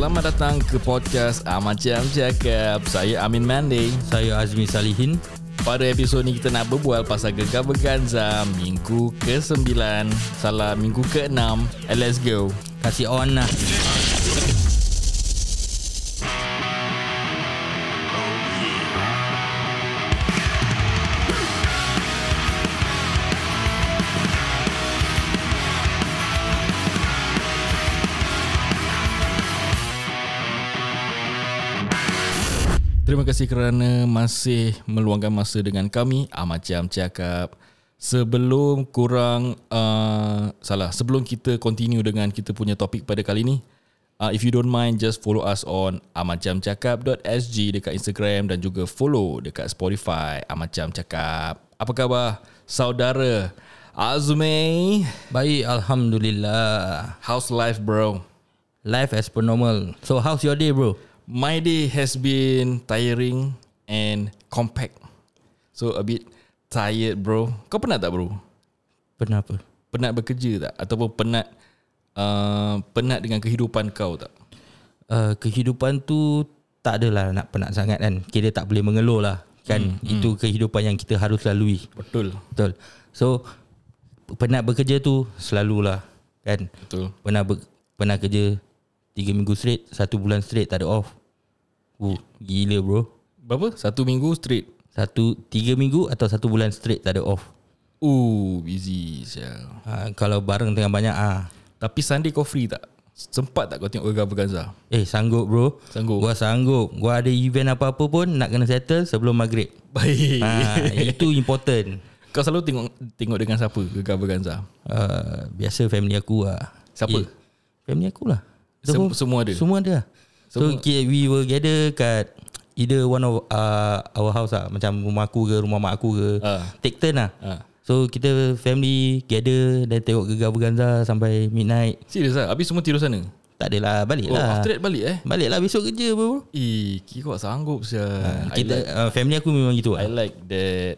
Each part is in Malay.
Selamat datang ke podcast Ahmad Jam Cakap. Saya Amin Mandi. Saya Azmi Salihin. Pada episod ni kita nak berbual pasal Gegar Berganza Minggu ke-9 Salah, minggu ke-6 eh, Let's go. Kasih on lah Terima kasih kerana masih meluangkan masa dengan kami. Ahmad Jam Cakap Sebelum kurang uh, Salah Sebelum kita continue dengan kita punya topik pada kali ni uh, If you don't mind Just follow us on ahmadjamcakap.sg Dekat Instagram Dan juga follow dekat Spotify. Ahmad Jam Cakap Apa khabar saudara Azmi Baik Alhamdulillah. How's life bro? Life as per normal. So how's your day bro? My day has been tiring and compact. So a bit tired bro. Kau penat tak bro? Penat apa? Penat bekerja tak? Ataupun penat uh, penat dengan kehidupan kau tak? Uh, kehidupan tu tak adalah nak penat sangat kan Kita tak boleh mengeluh lah kan hmm, Itu hmm. kehidupan yang kita harus lalui Betul. Betul So Penat bekerja tu Selalulah Kan Betul. Pernah ber, pernah kerja Tiga minggu straight Satu bulan straight tak ada off Oh, gila bro Berapa? Satu minggu straight. Satu Tiga minggu Atau satu bulan straight tak ada off Ooh, busy sial. ha, Kalau barang tengah banyak ah. Tapi Sunday kau free tak? Sempat tak kau tengok Gegar Berganza? Eh sanggup bro Sanggup? Gua sanggup Gua ada event apa-apa pun Nak kena settle sebelum maghrib Baik. ha, Itu important Kau selalu tengok tengok dengan siapa Gegar Berganza? uh, Biasa family aku lah Siapa? Eh, family aku lah Sem- semua ada? Semua ada So kita, we will gather kat Either one of uh, our house lah Macam rumah aku ke Rumah mak aku ke Ah. Take turn lah Ah. So kita family gather Dan tengok gegar berganza Sampai midnight Serius lah? Habis semua tidur sana? Tak adalah balik Oh, lah after that balik eh? Balik lah besok kerja bro Eh, kira kau sanggup sial. I kita like, uh, family aku memang gitu I lah. like that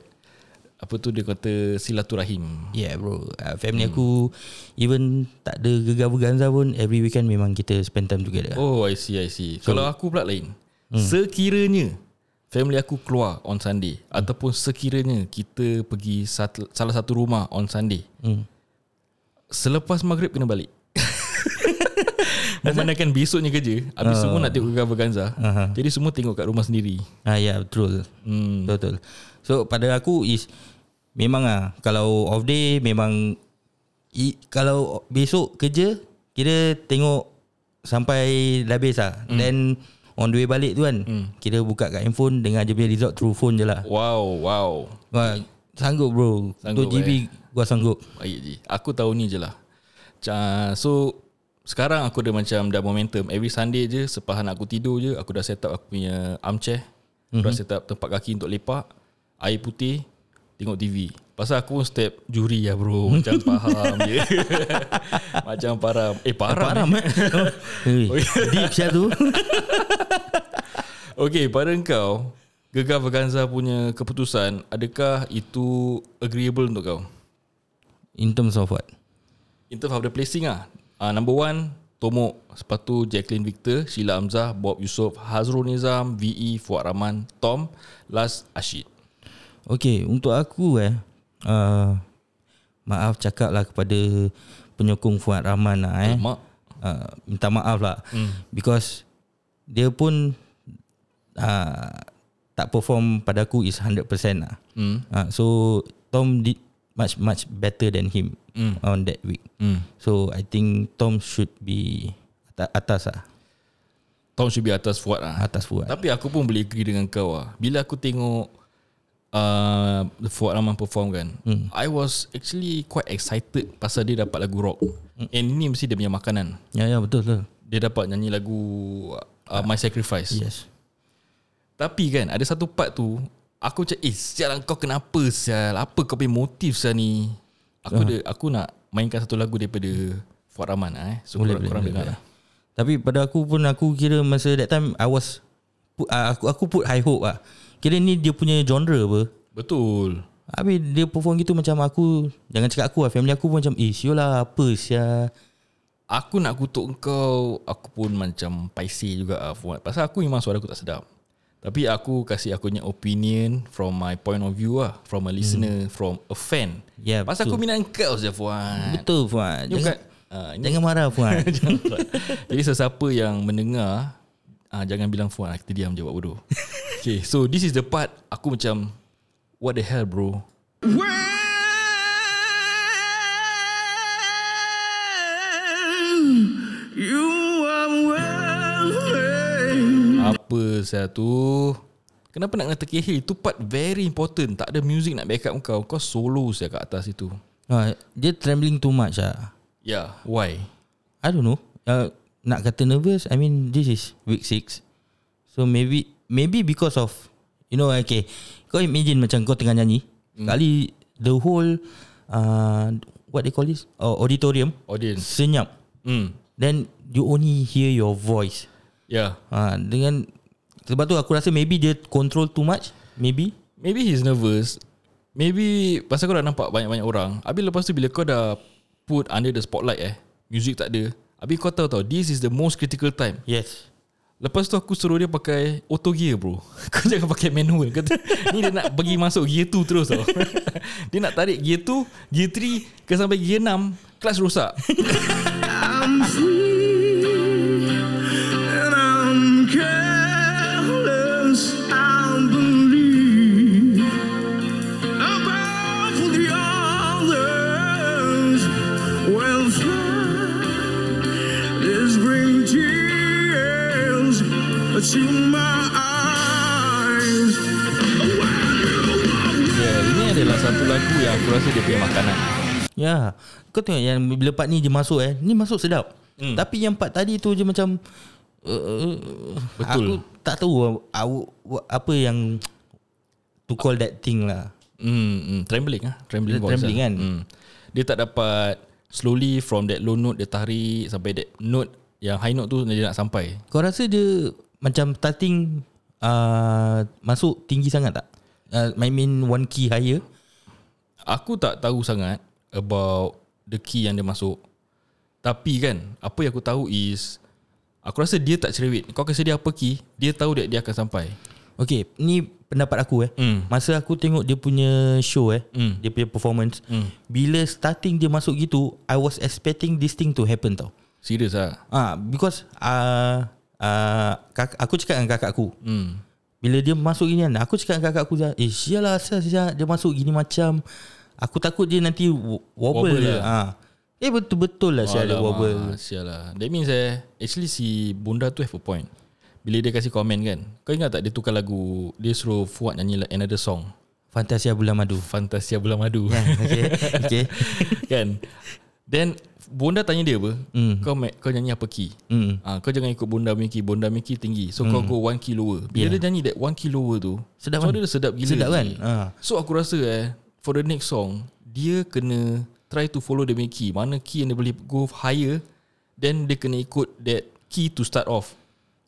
apa tu dia kata silaturahim. Yeah bro uh, Family hmm. aku Even tak ada gegar berganza pun Every weekend memang kita spend time together Oh, I see, I see. So, Kalau aku pula lain. Hmm. Sekiranya family aku keluar on Sunday hmm. ataupun sekiranya kita pergi satu, salah satu rumah on Sunday. hmm. Selepas maghrib kena balik. Memandangkan besoknya kerja Habis oh. semua nak tengok gegar berganza Aha. Jadi semua tengok kat rumah sendiri Ah ya yeah, betul hmm. Betul So pada aku is Memang ah Kalau off day Memang i, Kalau besok kerja Kira tengok Sampai dah habis lah. Mm. Then On the way balik tu kan mm. Kita buka kat handphone Dengar je punya result Through phone je lah. Wow, wow. Wah, Sanggup bro. Sanggup, Untuk GB Gua sanggup. Baik je Aku tahu ni je lah. So Sekarang aku ada macam Dah momentum. Every Sunday je Sepas anak aku tidur je Aku dah set up aku punya armchair. Aku mm-hmm. dah set up tempat kaki untuk lepak. Air putih Tengok TV Pasal aku pun step juri lah bro. Macam faham je. Macam param Eh param, Param eh? Hey, Deep siap tu. Okay pada kau Gegar Vaganza punya keputusan Adakah itu Agreeable untuk kau? In terms of what? In terms of the placing lah. Uh, Number one Tomok Lepas tu Jacqueline Victor Sheila Hamzah Bob Yusof Hazrul Nizam VE Fuad Rahman Tom Last Ashid Okay Untuk aku eh uh, Maaf cakap lah kepada Penyokong Fuad Rahman lah eh. Mak. Uh, Minta maaf lah. Mm. Because Dia pun uh, Tak perform pada aku Is 100% lah. Hmm. uh, So Tom did Much much better than him Mm. On that week. Hmm. So I think Tom should be Atas, atas lah. Tom should be atas Fuad lah. Atas Fuad. Tapi aku pun boleh agree dengan kau lah. Bila aku tengok uh, Fuad Rahman perform kan hmm. I was actually quite excited Pasal dia dapat lagu rock hmm. And ini mesti dia punya makanan Ya ya betul betul Dia dapat nyanyi lagu uh, My Sacrifice Yes Tapi kan ada satu part tu Aku macam eh sial kau kenapa sial Apa kau punya motif sial ni Aku uh. ada, aku nak mainkan satu lagu daripada Fuad Rahman eh So Boleh, korang, boleh, korang boleh, dengar boleh. lah Tapi pada aku pun aku kira masa that time I was put, uh, aku aku put high hope lah. Kira ni dia punya genre apa. Betul Habis dia perform gitu macam aku jangan cakap aku lah family aku pun macam eh siul lah apa sia. Aku nak kutuk kau Aku pun macam Paisi juga lah Fuad Pasal aku memang suara aku tak sedap Tapi aku kasih aku punya opinion From my point of view lah From a listener hmm. From a fan Ya, Pasal betul. aku minat kau je Fuad Betul Fuad. Jangan, bukan uh, ini jangan marah Fuad. Jadi sesiapa yang mendengar uh, Jangan bilang Fuad Kita diam je buat bodoh. Okay so this is the part Aku macam What the hell bro? Apa saya tu? Kenapa nak kena terkehil Itu part very important. Tak ada music nak backup kau. Kau solo saya kat atas itu. Ah, dia trembling too much ah. Yeah Why? I don't know. Uh, nak kata nervous, I mean this is week 6. So maybe maybe because of you know okay. Kau imagine macam kau tengah nyanyi, mm. kali the whole uh, what they call this? Oh, auditorium Audience senyap. Hmm Then you only hear your voice. Yeah Ha, dengan sebab tu aku rasa maybe dia control too much, maybe. Maybe he's nervous Maybe Pasal kau dah nampak banyak-banyak orang Habis lepas tu bila kau dah Put under the spotlight eh Music tak ada Habis kau tahu tau This is the most critical time. Yes. Lepas tu aku suruh dia pakai Auto gear bro. Kau jangan pakai manual. Kata, Ni dia nak pergi masuk gear 2 terus tau. Dia nak tarik gear 2 Gear 3 Ke sampai gear 6 Kelas rosak aku rasa dia punya makanan Ya. Kau tengok yang bila part ni dia masuk eh. Ni masuk sedap. Hmm. Tapi yang part tadi tu je macam uh, Betul. Aku tak tahu aku, apa yang to call that thing lah. Hmm, hmm trembling ah, trembling voice. trembling ah. kan? Hmm. Dia tak dapat slowly from that low note dia tarik sampai that note yang high note tu dia nak sampai. Kau rasa dia macam starting uh, masuk tinggi sangat tak? Uh, I mean one key higher. Aku tak tahu sangat about the key yang dia masuk. Tapi kan, apa yang aku tahu is aku rasa dia tak cerewet. Kau kasi dia apa key, dia tahu that dia akan sampai. Okay, ni pendapat aku eh. Hmm. Masa aku tengok dia punya show eh, Hmm. dia punya performance, Hmm. bila starting dia masuk gitu, I was expecting this thing to happen tau. Serius ah. Ah, because uh, uh, kak, aku cakap dengan kakak aku. Hmm. Bila dia masuk gini kan, aku cakap dengan kakak aku eh sialah asal sial dia masuk gini macam aku takut dia nanti wo- wobble, Wobble je. lah. Ah. Eh betul-betul lah sial dia wobble. Sial lah That means eh Actually si Bunda tu have a point Bila dia kasih komen kan Kau ingat tak dia tukar lagu Dia suruh Fuad nyanyi like another song Fantasia bulan madu. Fantasia Bulan Madu Ya, okay. okay. Kan Then Bunda tanya dia apa Hmm. Kau kau nyanyi apa key Hmm. Ah, kau jangan ikut Bunda punya key Bunda punya key tinggi So kau go one key lower Bila Yeah. dia nyanyi that one key lower tu Sedap So kan? dia sedap gila Sedap kan? Ah. So aku rasa eh For the next song Dia kena Try to follow the key Mana key yang dia boleh go higher Then dia kena ikut that key to start off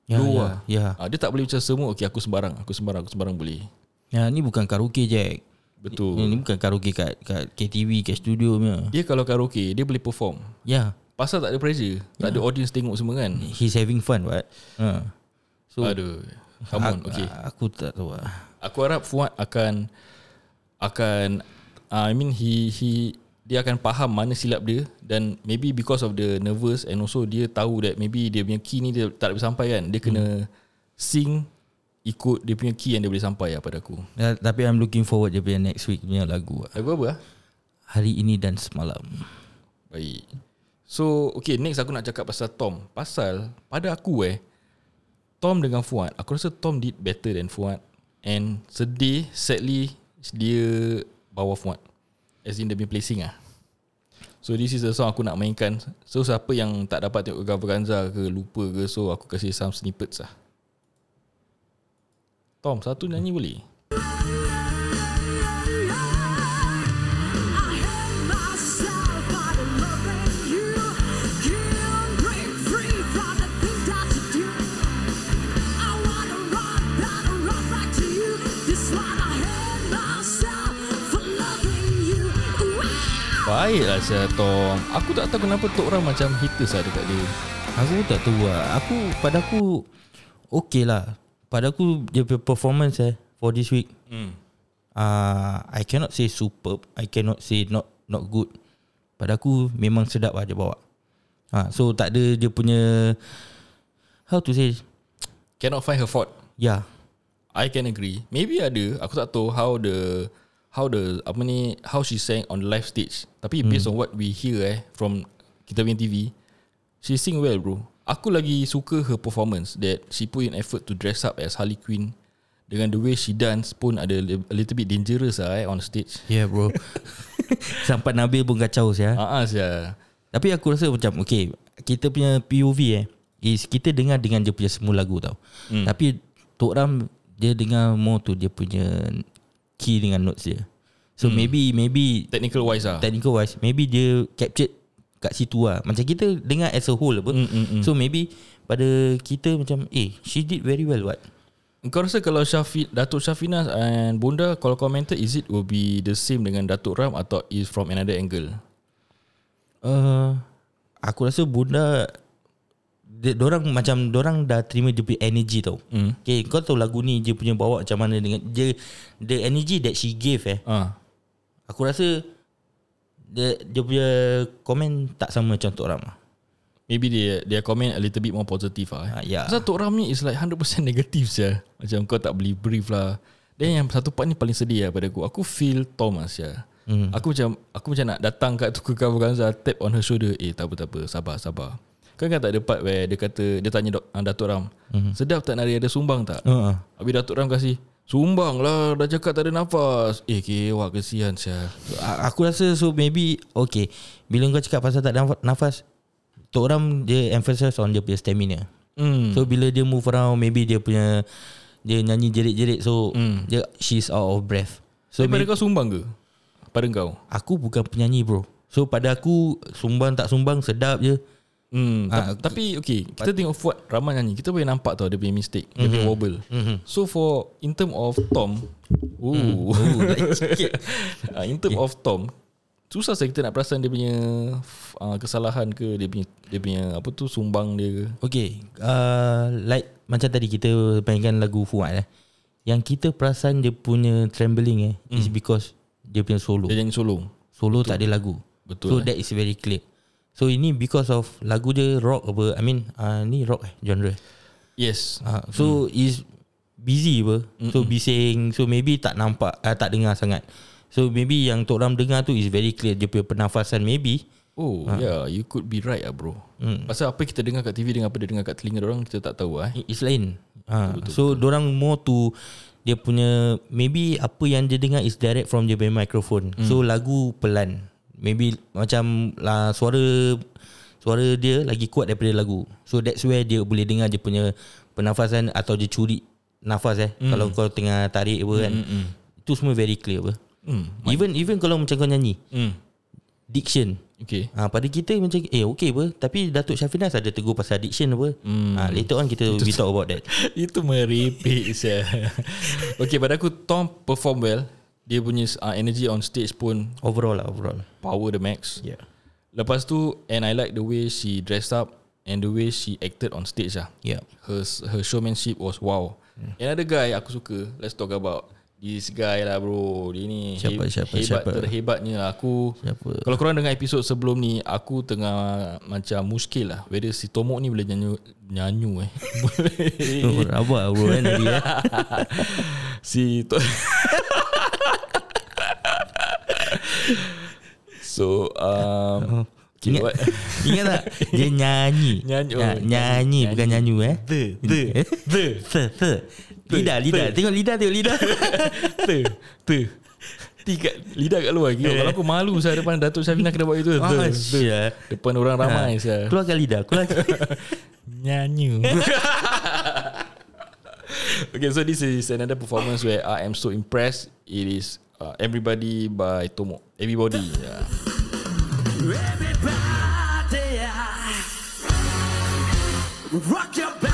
Ya, Low ya, lah. ya. Ah, Dia tak boleh macam semua Okay aku sembarang Aku sembarang Aku sembarang boleh Ya, ni bukan karaoke Jack. Betul Ni, ni bukan karaoke kat, kat KTV, kat studio punya. Dia kalau karaoke Dia boleh perform Ya, Pasal tak ada pressure Tak ada audience tengok semua kan he's having fun, what? Ha. So, Aduh Come on aku, okay Aku tak tahu lah. Aku harap Fuad akan akan uh, I mean he he dia akan faham mana silap dia dan maybe because of the nervous and also dia tahu that maybe dia punya key ni dia tak boleh sampai kan dia kena hmm. sing ikut dia punya key yang dia boleh sampai lah pada aku. Ya, tapi I'm looking forward dia punya next week punya lagu. lah. lagu apa lah Hari ini dan semalam. baik. So okay next aku nak cakap pasal Tom. Pasal pada aku eh Tom dengan Fuad aku rasa Tom did better than Fuad. And sedih sadly dia bawa Fuad. As in dia punya placing lah. So this is the song aku nak mainkan. So siapa yang tak dapat tengok Gavaganza ke lupa ke So aku kasih some snippets lah Tom satu nyanyi boleh? Baik lah saya Tom. Aku tak tahu kenapa Tok orang macam haters lah dekat dia. Aku tak tahu lah. Aku Pada aku Okay lah Pada aku Dia performance eh For this week hmm. uh, I cannot say superb I cannot say not not good. Pada aku Memang sedap lah dia bawa. Ha, So tak ada dia punya How to say? Cannot find her fault. Yeah I can agree. Maybe ada Aku tak tahu how the How the Apa ni How she sang on the live stage. Tapi based on what we hear eh From Kita punya TV She sing well bro Aku lagi suka her performance That she put in effort to dress up as Harley Quinn Dengan the way she dance pun ada a little bit dangerous lah eh on stage Yeah bro Sampai Nabil pun kacau saya. Ah, ah sia. Tapi aku rasa macam Okay Kita punya POV eh Is kita dengar dengan dia punya semua lagu tau hmm. Tapi Tok Ram Dia dengar more tu Dia punya Key dengan notes dia So hmm. maybe Maybe Technical wise lah. Technical wise Maybe dia captured Kat situ lah Macam kita dengar as a whole apa Mm, mm, mm. So maybe Pada kita macam Eh she did very well what Kau rasa kalau Syafi, Datuk Syafina and Bunda kalau commented is it will be the same dengan Datuk Ram atau is from another angle? uh, Aku rasa bunda dia, Dorang macam Dorang dah terima dia punya energy tau Hmm. Okay kau tahu lagu ni Dia punya bawa macam mana dengan dia, The energy that she gave eh Ah. Aku rasa dia, dia punya komen tak sama macam Tok Ram lah. Maybe dia dia comment a little bit more positive lah. Eh. Ah, ya. Pasal Tok Ram ni is like 100% negatif saja. Macam kau tak beli brief lah. Dan yang satu part ni paling sedih lah pada aku. Aku feel Tom lah sia. Hmm. Aku macam aku macam nak datang kat tu ke cover Ganza tap on her shoulder. Eh tak apa tak apa sabar sabar. Kan kan tak ada part where dia kata dia tanya ah, Datuk Ram. Hmm. Sedap tak nari ada sumbang tak? Uh, Habis Datuk Ram kasih Sumbang lah Dah cakap tak ada nafas Eh kewak kesian sia A- Aku rasa so maybe Okay Bila kau cakap pasal tak ada naf- nafas Tok Ram dia emphasize on dia punya stamina hmm. So bila dia move around Maybe dia punya Dia nyanyi jerit-jerit So Hmm. dia, She's out of breath So So pada kau sumbang ke? Pada kau? Aku bukan penyanyi bro So pada aku Sumbang tak sumbang Sedap je Hmm, ta- tapi okay, kita tengok Fuad Rahman nyanyi, kita boleh nampak tau dia punya mistake, dia punya wobble. Mhm. So for in term of Tom, ooh, Oh, lain sikit. Ah, in term of Tom, susah saya kita nak perasan dia punya uh, kesalahan ke dia punya dia punya apa tu sumbang dia ke. Okay uh, Like Macam tadi kita Mainkan lagu Fuad eh Yang kita perasan Dia punya trembling eh Hmm. Is because Dia punya solo Dia nyanyi solo. Solo tak ada lagu Betul, So eh. that is very clear So ini because of Lagu dia rock apa I mean uh, Ni rock eh genre Yes. uh, So is Busy apa So bising So maybe tak nampak uh, Tak dengar sangat So maybe yang Tok Ram dengar tu Is very clear Dia punya pernafasan maybe Oh, yeah, you could be right ah bro. Hmm. Pasal apa kita dengar kat TV dengan apa dia dengar kat telinga orang kita tak tahu ah. Eh. It's lain ha. So orang more to Dia punya Maybe apa yang dia dengar Is direct from dia punya microphone hmm. So lagu pelan Maybe macam lah, Suara Suara dia lagi kuat daripada lagu So that's where dia boleh dengar Dia punya Pernafasan Atau dia curi Nafas eh hmm. Kalau kau tengah tarik apa kan mm. Itu semua very clear apa Hmm. Even even kalau macam kau nyanyi Hmm. Diction Okay. Ha, pada kita macam Eh okay apa Tapi Datuk Syafinas ada tegur pasal diction apa Hmm. ha, Later on kita We talk about that Itu meripik saya. okay, pada aku Tom perform well. Dia punya uh, energy on stage pun Overall lah overall power the max. Yeah Lepas tu and I like the way she dressed up and the way she acted on stage lah. Yeah Her her showmanship was wow. Hmm. Another guy aku suka. Let's talk about this guy lah bro. Dia ni Siapa, siapa, hebat siapa? terhebatnya lah. Aku Siapa? kalau korang dengar episod sebelum ni aku tengah macam muskil lah whether si Tomok ni boleh nyanyi nyanyi eh. Rabak lah bro kan tadi eh. si to- So um okay, Ingat, what? ingat tak? Dia nyanyi. Nyanyi, oh, Ha, Nyanyi Bukan nyanyi. eh? The The The. The The. Lidah lidah. Tengok lidah tengok lidah. The The. Tiga lidah kat luar. Kira kalau aku malu saya depan Datuk Syafina kena buat itu. The, Ah, the. syah. Depan orang ramai saya. Keluarkan lidah Keluarkan Nyanyi. okay, so this is another performance where I am so impressed. It is uh, Everybody by Tomo Everybody yeah. Everybody yeah. Rock your body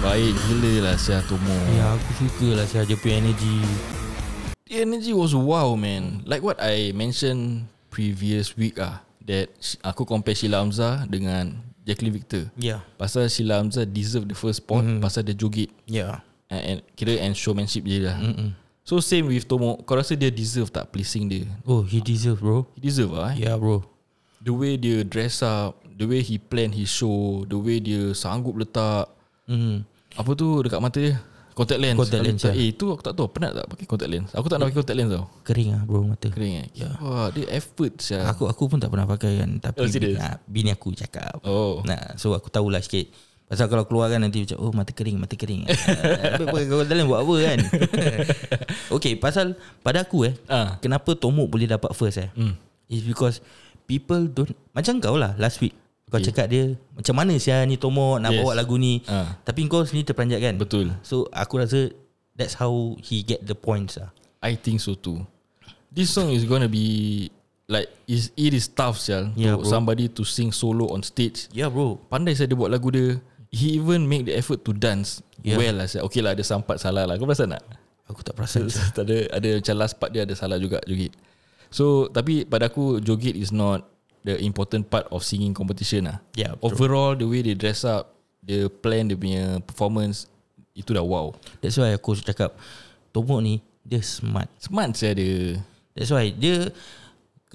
Baik gila lah Syah Tomo Ya aku suka lah Syah Dia punya energy. The energy was wow man. Like what I mentioned Previous week ah That Aku compare Sheila Hamzah Dengan Jacqueline Victor. Ya Pasal Sheila Hamzah Deserve the first spot mm-hmm. Pasal dia joget. Ya and, and, Kira and showmanship je lah. Mm-hmm. So same with Tomo. Kau rasa dia deserve tak Placing dia? Oh he deserve bro. He deserve lah eh? Ya bro. The way dia dress up The way he plan his show The way dia sanggup letak. Hmm. Apa tu dekat mata dia Contact lens Contact lens, ya. Eh itu aku tak tahu Penat tak pakai contact lens Aku tak nak pakai contact lens tau Kering lah bro mata Kering eh Wah dia effort sia. Aku aku pun tak pernah pakai kan Tapi Oh, bini, ah, bini aku cakap Oh Nah, so aku tahulah sikit. Pasal kalau keluar kan nanti macam oh mata kering, mata kering. Habis pakai kau dalam buat apa kan? okay, pasal pada aku eh, Ah. kenapa Tomok boleh dapat first eh? Hmm. Is because people don't macam kau lah last week. Kau cakap dia macam mana sih ni Tomok nak Yes. bawa lagu ni. Ah. Tapi kau sendiri terperanjat kan? Betul So aku rasa that's how he get the points lah. I think so too This song is gonna be Like is It is tough sial Yeah, To bro. somebody to sing solo on stage Yeah bro. Pandai saya dia buat lagu dia He even make the effort to dance Yeah. Well lah sial Okay lah ada sampat salah lah Kau perasan tak? Aku tak perasan. tak ada ada macam last part dia ada salah juga joget. So tapi pada aku joget is not the important part of singing competition lah. Yeah, betul. Overall the way they dress up, the plan dia punya performance itu dah wow. That's why aku cakap Tomok ni dia smart. Smart saya dia. That's why dia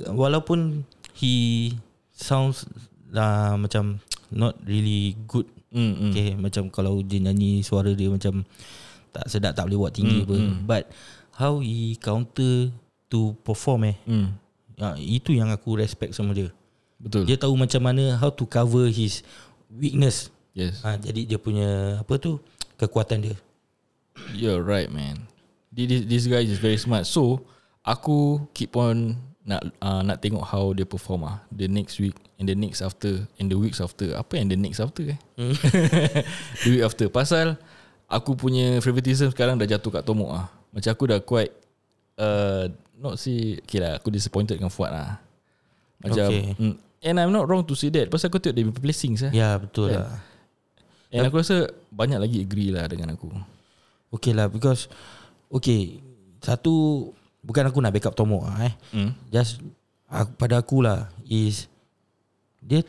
walaupun he sounds uh, macam not really good. Mm, mm. Okay, macam kalau dia nyanyi suara dia macam tak sedap tak boleh buat tinggi Mm, apa. But how he counter to perform eh. Mm. Uh, itu yang aku respect sama dia. Betul. Dia tahu macam mana how to cover his weakness. Yes. Ha, jadi dia punya apa tu kekuatan dia. You're right man. This, this- guy is very smart. So aku keep on nak uh, nak tengok how dia perform ah. The next week and the next after and the weeks after. Apa yang the next after eh? the week after. Pasal aku punya favoritism sekarang dah jatuh kat Tomok ah. Macam aku dah quite uh, not say okay lah aku disappointed dengan Fuad lah. Macam Okay. mm, and I'm not wrong to say that pasal aku tengok dia punya placings ah. Ya betul Kan? lah. And aku rasa banyak lagi agree lah dengan aku. Okay lah because Okay Satu Bukan aku nak backup Tomok lah eh Hmm. Just aku, Pada aku lah Is Dia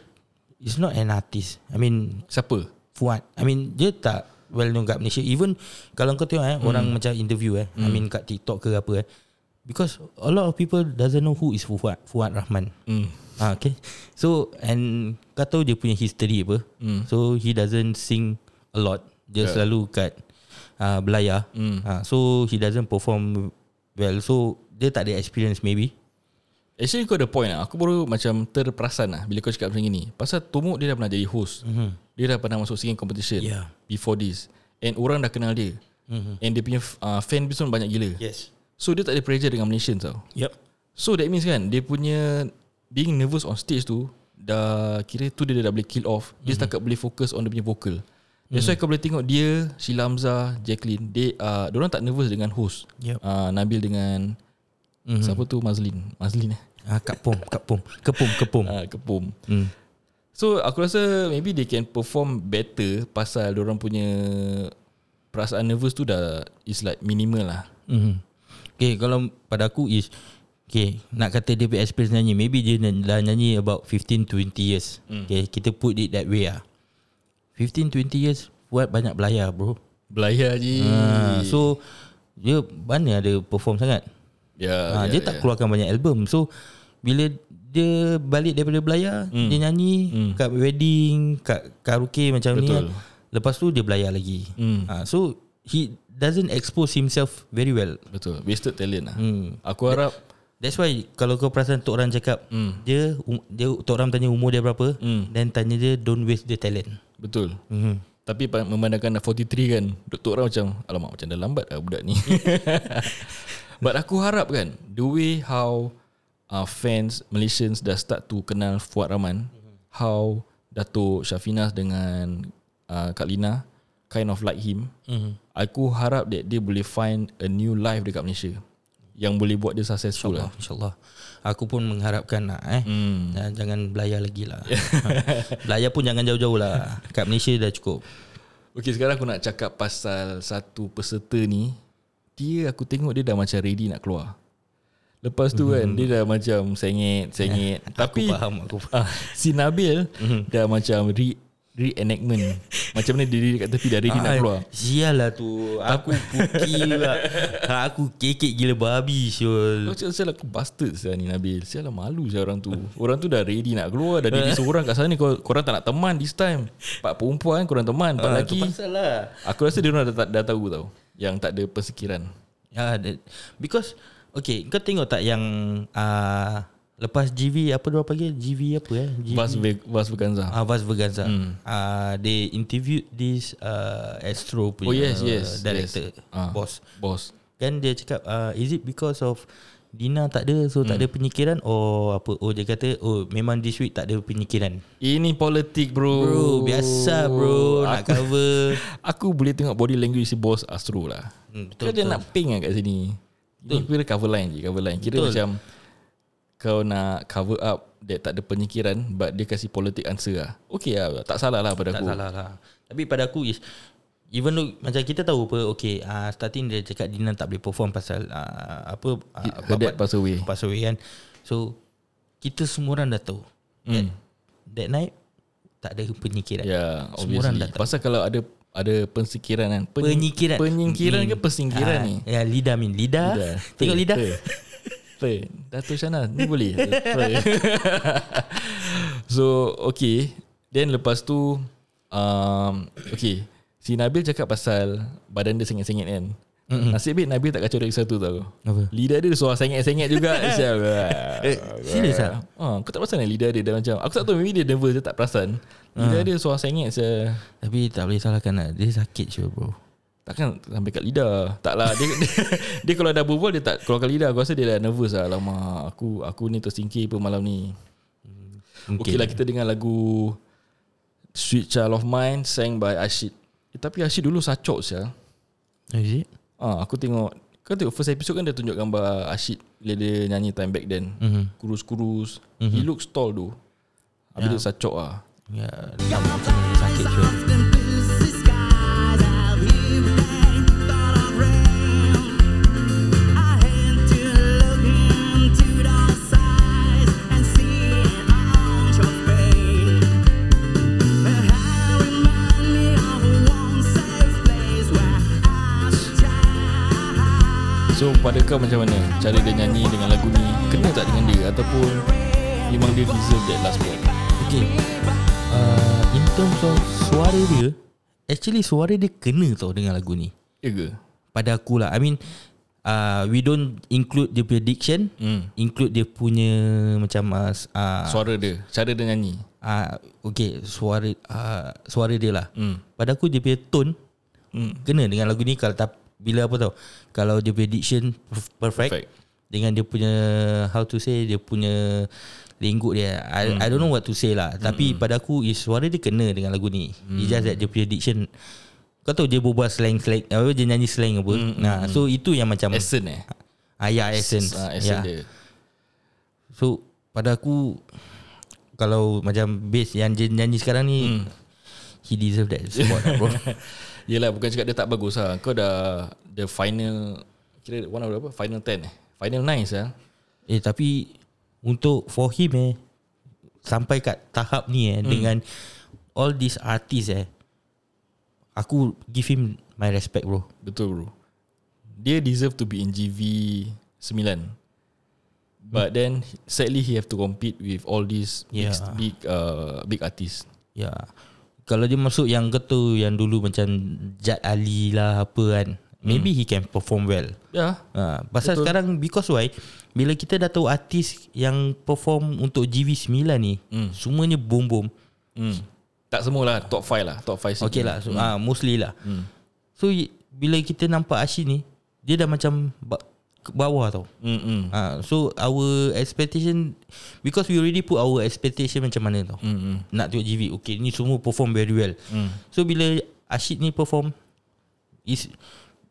Is not an artist I mean Siapa? Fuad I mean Dia tak Well known kat Malaysia Even Kalau kau tengok eh Orang macam interview eh I mean kat TikTok ke apa eh Because A lot of people Doesn't know who is Fuad Fuad Rahman Hmm. Ah, okay. So and kau tahu dia punya history apa? Hmm. So he doesn't sing a lot. Dia Yeah. selalu kat uh, belayar. Hmm. Ah, so he doesn't perform well. So dia tak ada experience maybe. Actually kau ada point lah Aku baru macam terperasan lah Bila kau cakap macam ni Pasal Tomok dia dah pernah jadi host mm-hmm. Dia dah pernah masuk singing competition Yeah. Before this And orang dah kenal dia mm-hmm. And dia punya uh, fan base pun banyak gila Yes. So dia tak ada pressure dengan Malaysians tau Yep. So that means kan Dia punya Being nervous on stage tu Dah Kira tu dia dah boleh kill off Dia mm-hmm. setakat boleh fokus On dia punya vocal That's why kau boleh tengok dia Sheila Hamzah Jacqueline They uh, Diorang tak nervous dengan host Yep. uh, Nabil dengan mm-hmm. Siapa tu Mazlin Mazlin eh Ah, Kak Pom, Kak Pom. Kepom, kepom. uh, Kepom Hmm. So aku rasa Maybe they can perform better Pasal diorang punya Perasaan nervous tu dah Is like minimal lah Mm-hmm. Okay, kalau pada aku is Okay, nak kata dia punya experience nyanyi Maybe dia dah nyanyi about 15-20 years mm. Okay, kita put it that way lah 15-20 years Buat banyak belayar bro Belayar je ha, So Dia mana ada perform sangat Ya, ha, ya, Dia ya. tak keluarkan banyak album So Bila dia balik daripada belayar mm. Dia nyanyi mm. Kat wedding Kat karaoke macam ni Betul. kan. Lepas tu dia belayar lagi Mm. ha, So He doesn't expose himself very well Betul Wasted talent lah Hmm. Aku harap That's why kalau kau perasan Tok Ram cakap Hmm. dia um, dia Tok Ram tanya umur dia berapa Hmm. dan tanya dia don't waste the talent. Betul Mhm. Tapi memandangkan dah 43 kan Doktor orang macam Alamak macam dah lambat lah budak ni But aku harap kan The way how uh, Fans Malaysians dah start to kenal Fuad Rahman How Datuk Syafinas dengan uh, Kak Lina Kind of like him Mhm. Aku harap that dia boleh find A new life dekat Malaysia Yang boleh buat dia successful InsyaAllah lah. InsyaAllah Aku pun mengharapkan lah eh. Hmm. Dan Jangan belayar lagi lah. Belayar pun jangan jauh-jauh lah. Kat Malaysia dah cukup. Okay sekarang aku nak cakap pasal Satu peserta ni. Dia aku tengok dia dah macam ready nak keluar. Lepas tu kan Dia dah macam sengit Sengit. Tapi Aku faham Aku faham. ah, Si Nabil Dah macam re, Reenactment. Macam mana dia diri kat tepi Dah ready nak keluar? Sial lah tu. Aku puki pula Aku kekek gila babi Syul Aku cakap sial aku bastard sial ni Nabil. Sial lah malu sial orang tu. Orang tu dah ready nak keluar. Dah diri seorang kat sana. Kor- Korang tak nak teman this time. Empat perempuan korang teman. Empat Ah, lelaki. lah. Aku rasa dia orang dah, dah, dah tahu tau Yang tak ada persekiran. Ya, that, because okay, kau tengok tak yang uh, lepas GV apa dia panggil GV apa eh? GV, Vas, Ve- Vas Veganza Ah, Vas Verganza. Hmm. Uh, they interviewed this uh, Astro punya Oh, yes, yes, director, yes. Ah. boss. Bos Kan dia cakap, uh, is it because of Dina tak ada so tak ada penyikiran or apa oh dia kata oh memang this week tak ada penyikiran Ini politik bro bro biasa bro nak aku, cover aku boleh tengok body language si bos Astro lah Hmm, Betul, betul, dia betul. nak ping lah kat sini Ini kira cover line je Cover line Kira Betul. macam Kau nak cover up That tak ada penyikiran But dia kasih politik answer lah. Okay lah Tak salah lah pada Tak aku. salah lah. Tapi pada aku is Even though Macam kita tahu apa Okay uh, Starting dia cakap Dina tak boleh perform Pasal uh, Apa uh, Her dad pass away. Pass away kan. So Kita semua orang dah tahu that, Hmm. that night Tak ada penyikiran. Ya Semua orang dah tahu. Pasal kalau ada Ada pensikiran kan. Pen- Penyikiran. Penyingkiran Min. ke persingkiran Ah, ni? Ya lidah min. Lidah, Lidah. Tengok lidah Pe Dato' Syana Ni boleh. So okay. Then lepas tu um, Okay. Si Nabil cakap pasal Badan dia sengit-sengit kan. Mm-hmm. Nasib baik Nabil tak kacau dari satu tau. Apa? Lidah dia suara sengit-sengit juga. Sial. Eh, serious ah? Ah, Aku tak perasan lidah dia dah macam Aku tak tahu maybe dia nervous Dia tak perasan. Lidah dia suara sengit sial. Tapi tak boleh salahkan lah. Dia sakit sure bro Takkan sampai kat lidah. Tak lah dia, dia, dia kalau dah berbual Dia tak keluarkan lidah. Aku rasa dia dah nervous lah. Lama aku aku ni tersingkir pun malam ni. Mungkin Okay lah kita dengar lagu Sweet Child of Mine Sang by Ashid. Eh, Tapi Ashid dulu sacok sial Oh, Is it? ah, Aku tengok Kau tengok first episode kan Dia tunjuk gambar Ashid Bila dia nyanyi time back then. Mhm. Kurus-kurus. He looks tall tu Habis dia sacok lah Ya dia sakit sure So pada kau macam mana? Cara dia nyanyi dengan lagu ni? Kena tak dengan dia? Ataupun Memang dia deserve that last spot Okay. Uh, In terms of Suara dia Actually suara dia kena tau Dengan lagu ni. Ya ke? Pada aku lah. I mean uh, We don't include dia punya diction. Hmm. Include dia punya Macam uh, uh, Suara dia. Cara dia nyanyi. Uh, Okay. Suara uh, Suara dia lah. Hmm. Pada aku dia punya tone Hmm. Kena dengan lagu ni. Kalau tak Bila apa tau Kalau dia punya diction perf- Perfect, Perfect. Dengan dia punya How to say Dia punya Lingkut dia I, I don't know what to say lah. Tapi pada aku is Suara dia kena dengan lagu ni. It's just that dia punya diction Kau tahu dia berbual slang-slang apa, Dia nyanyi slang apa. Nah, So itu yang macam Essence eh? Ah, Ya essence, ah, Ya. Essence dia. So pada aku Kalau macam bass yang dia nyanyi sekarang ni He deserve that spot lah bro Yelah bukan cakap dia tak bagus lah. Kau dah The final Kira one of the apa? Final 10 eh? Final 9 sah. Eh tapi Untuk for him eh Sampai kat tahap ni eh Dengan All these artists eh Aku give him My respect bro. Betul bro. Dia deserve to be in GV 9 But then Sadly he have to compete With all these Big, Yeah. big, uh, big artists Ya Kalau dia masuk yang ketu Yang dulu macam Jad Ali lah Apa kan Maybe he can perform well Ya Ha, pasal Betul. sekarang because why bila kita dah tahu artis yang perform untuk GV9 ni Hmm. semuanya boom boom. hmm. Tak semualah Top 5 lah Top 5 Okay lah so, hmm. ah, mostly lah. Hmm. So bila kita nampak Ashi ni dia dah macam ke bawah tau. hmm, hmm. Ha, so our expectation because we already put our expectation macam mana tau. Hmm, hmm. Nak tengok GV okay ni semua perform very well. Hmm. So bila Ashid ni perform is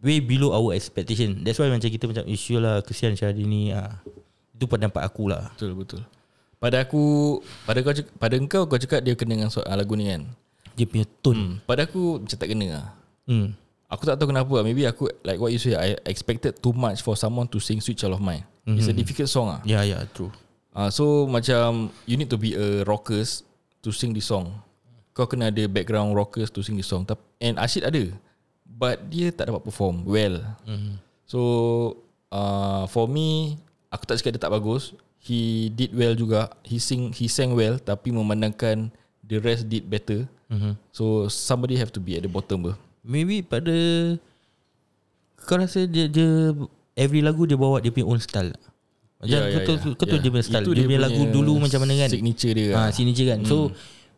way below our expectation. That's why macam kita macam isu lah kesian Syahdi ni. Ah. Itu pendapat aku lah. Betul betul Pada aku Pada kau Pada engkau Kau cakap dia kena dengan lagu ni kan Dia punya tone hmm, Pada aku macam tak kena lah hmm. Aku tak tahu kenapa Maybe aku Like what you say I expected too much For someone to sing Sweet Child of Mine mm-hmm. It's a difficult song ah. Ya ya true Uh, so macam You need to be a rockers To sing this song Kau kena ada background rockers To sing this song And Ashid ada But dia tak dapat perform Well mm-hmm. So uh, For me Aku tak cakap dia tak bagus He did well juga He sing He sang well Tapi memandangkan The rest did better mm-hmm. So somebody have to be at the bottom ber. Maybe pada Kau rasa dia, dia Every lagu dia bawa dia punya own style tak? Macam yeah, tahu, ya. kau tahu Ya. dia punya style Itu Dia, dia punya punya lagu dulu macam mana kan signature dia ha, lah. Signature kan So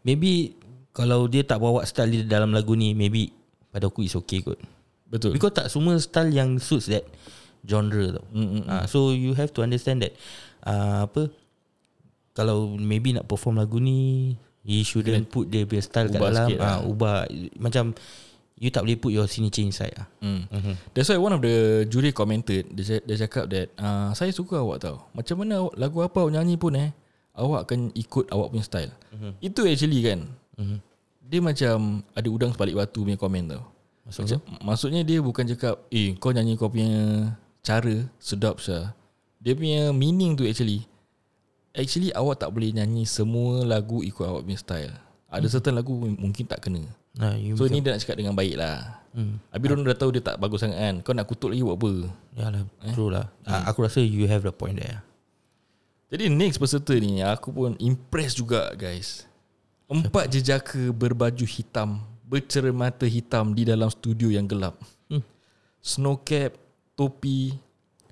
maybe Kalau dia tak bawa style dia dalam lagu ni Maybe pada aku is okay kot Betul Because tak semua style yang suits that genre tau. Mm, Uh, so you have to understand that uh, apa kalau maybe nak perform lagu ni he shouldn't put dia punya style kat dalam sikit lah. ubah macam you tak boleh put your signature inside ah. Mm. Mm-hmm. That's why one of the jury commented dia, dia cakap that uh, saya suka awak tau. Macam mana lagu apa awak nyanyi pun eh awak akan ikut awak punya style. Mm-hmm. Itu actually kan. Mm-hmm. Dia macam ada udang sebalik batu punya komen tau. Maksudnya? Macam, maksudnya dia bukan cakap eh kau nyanyi kau punya cara sedap sah. Dia punya meaning tu actually actually awak tak boleh nyanyi semua lagu ikut awak punya style. Ada certain lagu mungkin tak kena. Nah, So ni dia nak cakap dengan baik lah Hmm. Habis orang dah tahu dia tak bagus sangat kan Kau nak kutuk lagi buat apa Yalah, Eh? true lah. Uh, aku rasa you have the point there. Jadi next peserta ni Aku pun impress juga guys Empat jejaka berbaju hitam Bercermata hitam Di dalam studio yang gelap Hmm. Snow cap Topi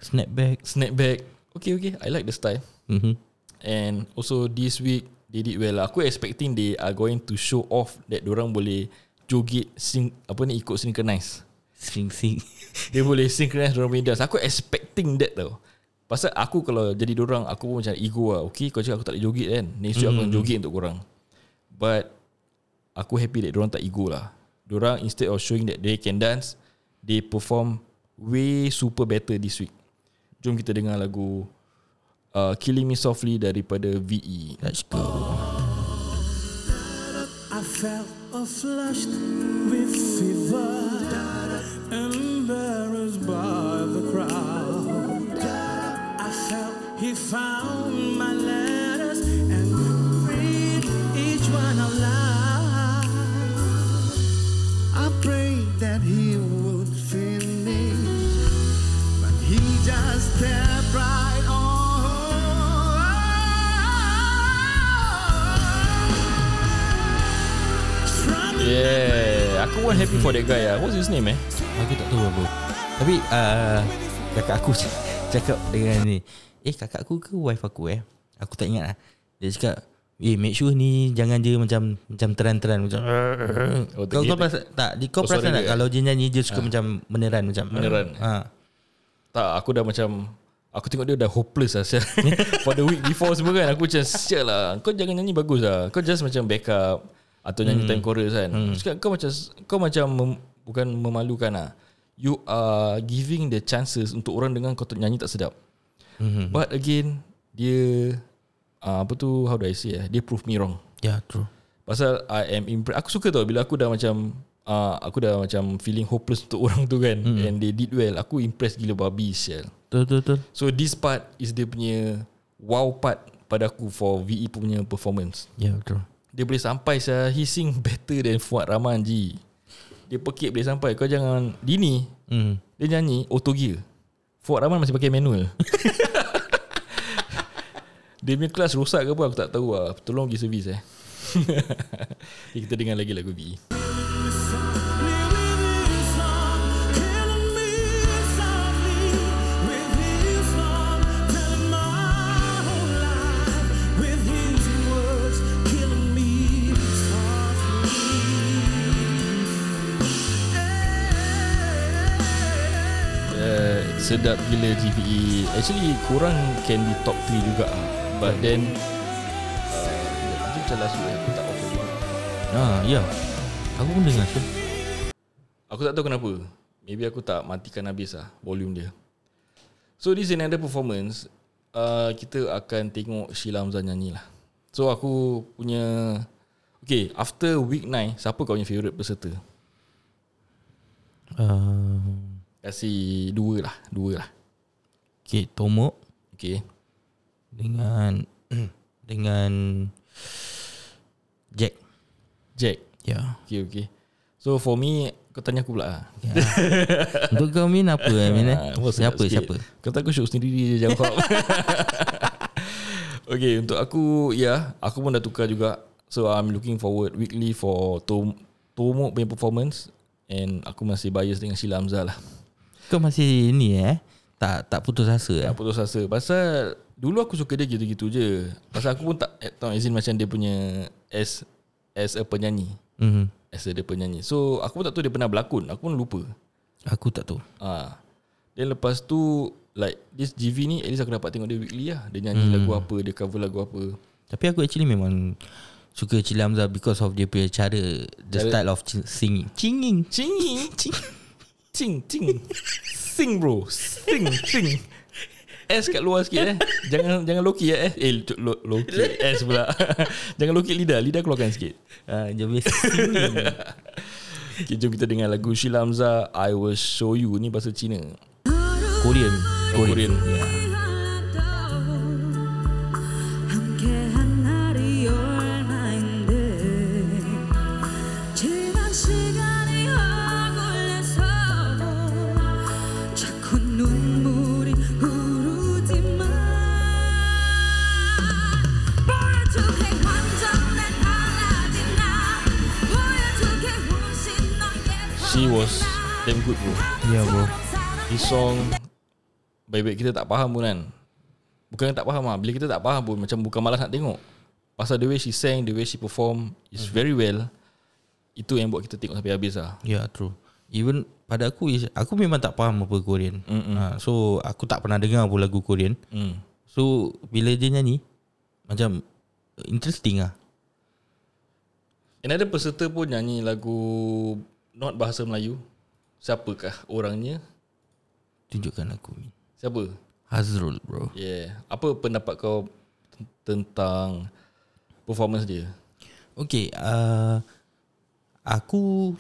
Snapback. Snapback Okay okay I like the style Mhm. And also this week They did well. Aku expecting they are going to show off That orang boleh Joget sing, Apa ni ikut synchronize. Sing sing. Dia boleh synchronize punya dance. Aku expecting that tau. Pasal aku kalau jadi dorang Aku pun macam ego lah. Okay kau cakap aku tak boleh joget kan? Next week aku akan joget untuk korang. But Aku happy that dorang tak ego lah. Dorang instead of showing that they can dance They perform Way super better this week. Jom kita dengar lagu uh, Killing Me Softly daripada. VE Let's go. I felt a flushed with fever, embarrassed by the crowd. I felt he found my letters and read each one aloud. I prayed that he Aku pun happy for that guy lah What's his name eh Aku tak tahu apa. Tapi uh, kakak aku cakap dengan ni. Eh kakak aku ke wife aku eh? Aku tak ingat lah. Dia cakap, eh make sure ni jangan dia macam macam teran-teran macam. Oh, kau kau perasan tak? Dia, Oh, kau perasan suara tak dia, kalau dia nyanyi dia suka macam meneran macam. Meneran. Ha. Tak aku dah macam Aku tengok dia dah hopeless lah. For the week before semua kan Aku macam sial lah Kau jangan nyanyi bagus lah Kau just macam backup Atau nyanyi hmm. time chorus kan hmm. Cakap, kau macam Kau macam mem, Bukan memalukan lah You are giving the chances Untuk orang dengar kau nyanyi tak sedap Mhm. But again Dia uh, Apa tu How do I say eh? Dia prove me wrong Ya, true. Pasal I am impressed Aku suka tau Bila aku dah macam uh, Aku dah macam Feeling hopeless untuk orang tu kan mm. And they did well Aku impressed gila babi sial Betul betul betul. So this part Is dia punya Wow part Pada aku For VE punya performance Ya, betul. Dia boleh sampai saya He sing better than Fuad Rahman Ji. Dia pekik boleh sampai. Kau jangan Dini Hmm. Dia nyanyi Auto gear. Fuad Rahman masih pakai manual. Dia punya kelas rosak ke apa Aku tak tahu lah. Tolong pergi servis eh. Kita dengar lagi lagu VE Sedap gila GPE Actually korang can be top 3 juga ah. But then uh, Dia macam last week Aku tak offer juga. Ah, ya. Aku pun dengar tu. Aku tak tahu kenapa. Maybe aku tak matikan habis lah Volume dia. So this another performance. Uh, Kita akan tengok Sheila Hamzah nyanyi lah. So aku punya Okay after week 9 Siapa kau punya favourite peserta? Uh, Kasih dua lah Dua lah. Okay Tomok. Okay Dengan Dengan Jack. Jack. Ya. Yeah. Okay okay So for me Kau tanya aku pula. Lah Untuk kau Min apa eh, Min eh? Ah, Siapa sikit. siapa? Kau tak aku shoot sendiri je jawab. Okay untuk aku Ya yeah, Aku pun dah tukar juga. So I'm looking forward Weekly for Tom Tomok punya performance. And aku masih bias dengan Sheila Hamzah lah Kau masih ni eh? Tak tak putus asa eh? Tak putus asa. Pasal Dulu aku suka dia gitu-gitu je. Pasal aku pun tak eh, Tahu as in macam dia punya As As a penyanyi. Mm-hmm. As a dia penyanyi. So aku pun tak tahu dia pernah berlakon. Aku pun lupa. Aku tak tahu. Ah, Then lepas tu Like This GV ni At least aku dapat tengok dia weekly lah. Dia nyanyi hmm. lagu apa Dia cover lagu apa. Tapi aku actually memang Suka Cili Hamzah Because of dia punya cara The Cara- style of singing. Singing Cing Cing Cing Cing Sing bro. Sing Sing S kat luar sikit eh. Jangan jangan loki eh. Eh cuk, lo, loki S pula. Jangan loki lidah Lidah keluarkan sikit. Uh, punya singing okay, Jom kita dengar lagu Sheila Hamzah I will show you. Ni bahasa Cina. Korean. Korean. yeah. Damn good bro. Yeah bro. This song Baik-baik kita tak faham pun kan? Bukan tak faham lah Bila kita tak faham pun Macam bukan malas nak tengok. Pasal the way she sang The way she perform Is very well. Itu yang buat kita tengok sampai habis lah Yeah true. Even pada aku is, Aku memang tak faham apa Korean. Uh, So aku tak pernah dengar pun lagu Korean. Hmm. So bila dia nyanyi Macam Interesting lah Another peserta pun nyanyi lagu Not bahasa Melayu Siapakah orangnya? Tunjukkan aku Min. Siapa? Hazrul bro. Yeah. Apa pendapat kau Tentang Performance dia? Okay uh, Aku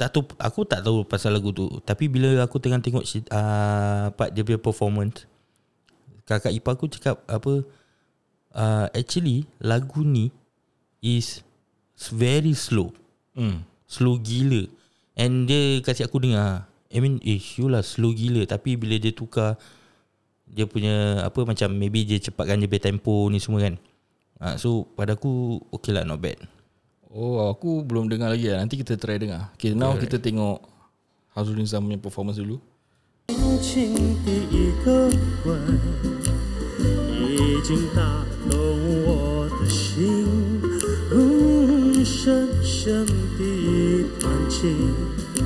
tak tahu aku tak tahu pasal lagu tu. Tapi bila aku tengah tengok uh, part dia punya performance kakak ipar aku cakap apa uh, actually lagu ni is very slow. Hmm. slow gila and dia kasi aku dengar. I mean eh you lah slow gila. Tapi bila dia tukar dia punya apa macam maybe dia cepatkan dia punya tempo ni semua kan. Uh, so pada aku okay lah not bad. Oh aku belum dengar lagi lah. Nanti kita try dengar. Okay now kita tengok Hazrul Nizam punya performance dulu. 情的一个吻，已经打动我的心，嗯，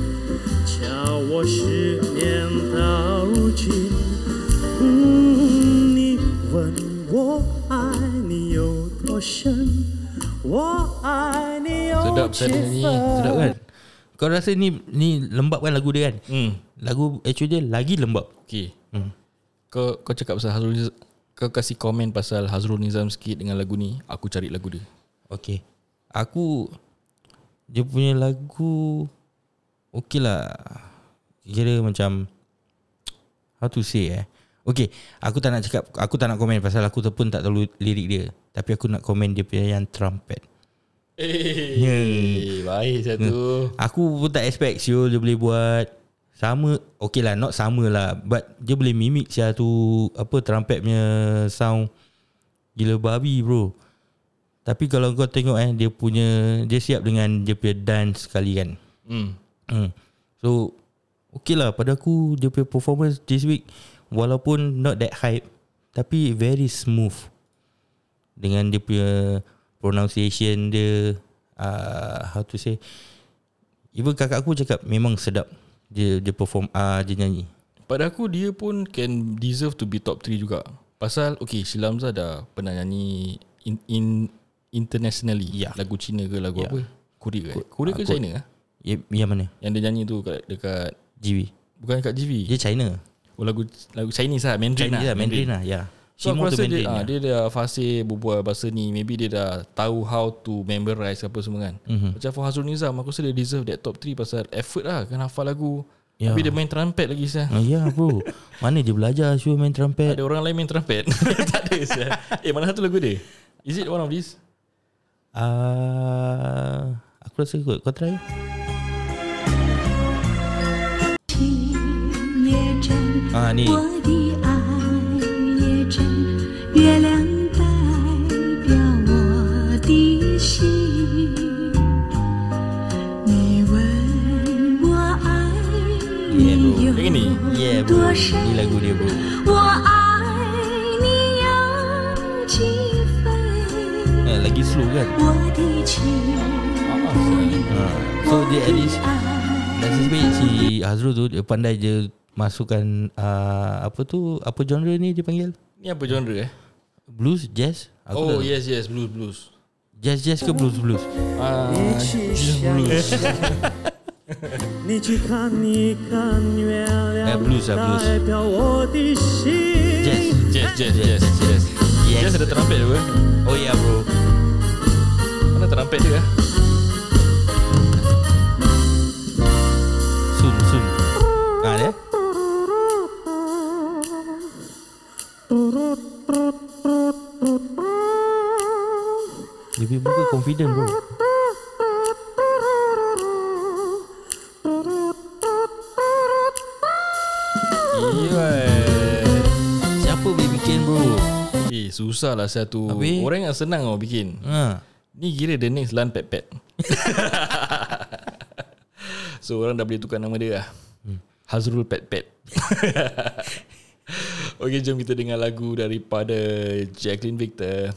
深深的一段情，叫我失眠到如今。嗯，你问我爱你有多深，我爱你有 Sedap 几 saya nyanyi.分。 sedap kan kau rasa ni ni lembab kan lagu dia kan Hmm lagu actually dia lagi lembab Okay hmm. Kau kau cakap pasal Hazrul Nizam Kau kasih komen pasal Hazrul Nizam sikit dengan lagu ni Aku cari lagu dia Okay Aku dia punya lagu Okay lah. Kira macam How to say eh. Okay Aku tak nak cakap Aku tak nak komen Pasal aku pun tak tahu lirik dia. Tapi aku nak komen dia punya yang trumpet. Eh Yeah. Baik satu. Aku pun tak expect Syul dia boleh buat Sama. Okay lah not sama lah. But dia boleh mimik Sia tu Apa trumpet punya sound. Gila babi bro Tapi kalau kau tengok eh Dia punya Dia siap dengan Dia punya dance sekali kan? Hmm. Hmm. So Okay lah pada aku Dia punya performance this week Walaupun not that hype Tapi very smooth Dengan dia punya Pronunciation dia uh, How to say Even kakak aku cakap Memang sedap Dia dia perform uh, Dia nyanyi. Pada aku dia pun Can deserve to be top 3 juga. Pasal Okay Sheila Hamzah dah Pernah nyanyi in, in Internationally Ya. Lagu Cina ke lagu Ya. apa Korea ke Korea ke ah, China ah? Ya, yang mana? Yang dia nyanyi tu kat, dekat GV Bukan kat GV Dia China Oh lagu lagu Chinese lah Mandarin Chinese lah lah Mandarin lah Ya So aku rasa dia, ah, lah. dia dah fasih berbual bahasa ni Maybe dia dah tahu how to memorize apa semua kan Mhm. Macam for Hazrul Nizam Aku rasa dia deserve that top 3 Pasal effort lah Kan hafal lagu Ya. Tapi dia main trumpet lagi sah. Ah, ya bro Mana je belajar Syul main trumpet Ada orang lain main trumpet Tak ada sah. Eh mana satu lagu dia Is it one of these 啊，我来试一试，你。啊，你。啊，你。slow kan? Ah, So dia at least Nasi sebaik si Azrul tu Dia pandai je Masukkan uh, Apa tu Apa genre ni dia panggil? Ni apa genre eh? Blues Jazz? Aku Oh dah. yes yes Blues blues. Jazz jazz ke blues blues? Ah, blues eh, blues lah blues. Jazz. Jazz jazz jazz Jazz, jazz. ada terampil tu Oh ya yeah, bro. Mana trumpet dia eh? Sun Sun. Ah dia Lebih muka confident bro. Iya Siapa boleh bikin bro? Eh susah lah satu. Habis? Orang yang senang kau bikin. Ha. Ni kira the next Lan Pet Pet. So orang dah boleh tukar nama dia lah. Hazrul Pet Pet. Okay jom kita dengar lagu daripada Jacqueline Victor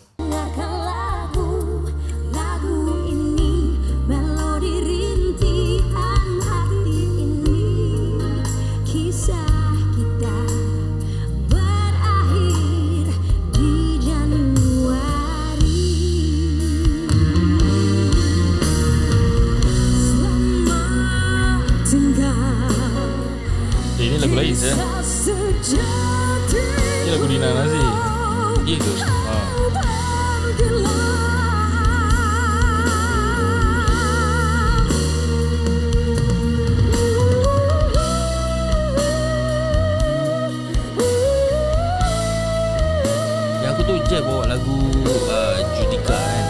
lagu lain je Kisah sejati Ni lagu Dina Nazir Ya ke? ha. Yang aku tu Jack bawa lagu uh, Judika kan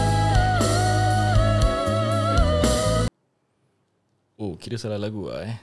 Oh kira salah lagu lah eh